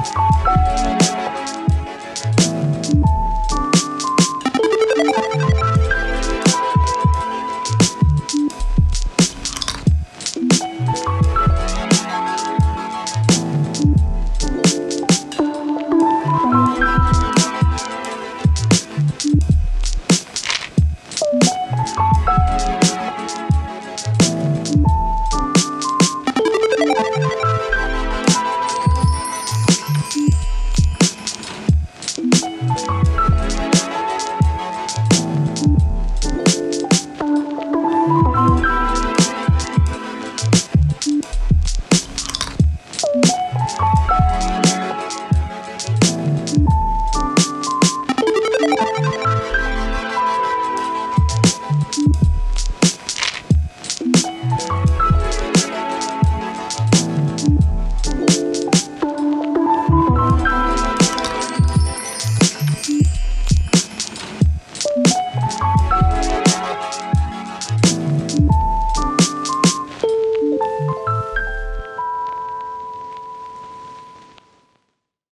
Bye.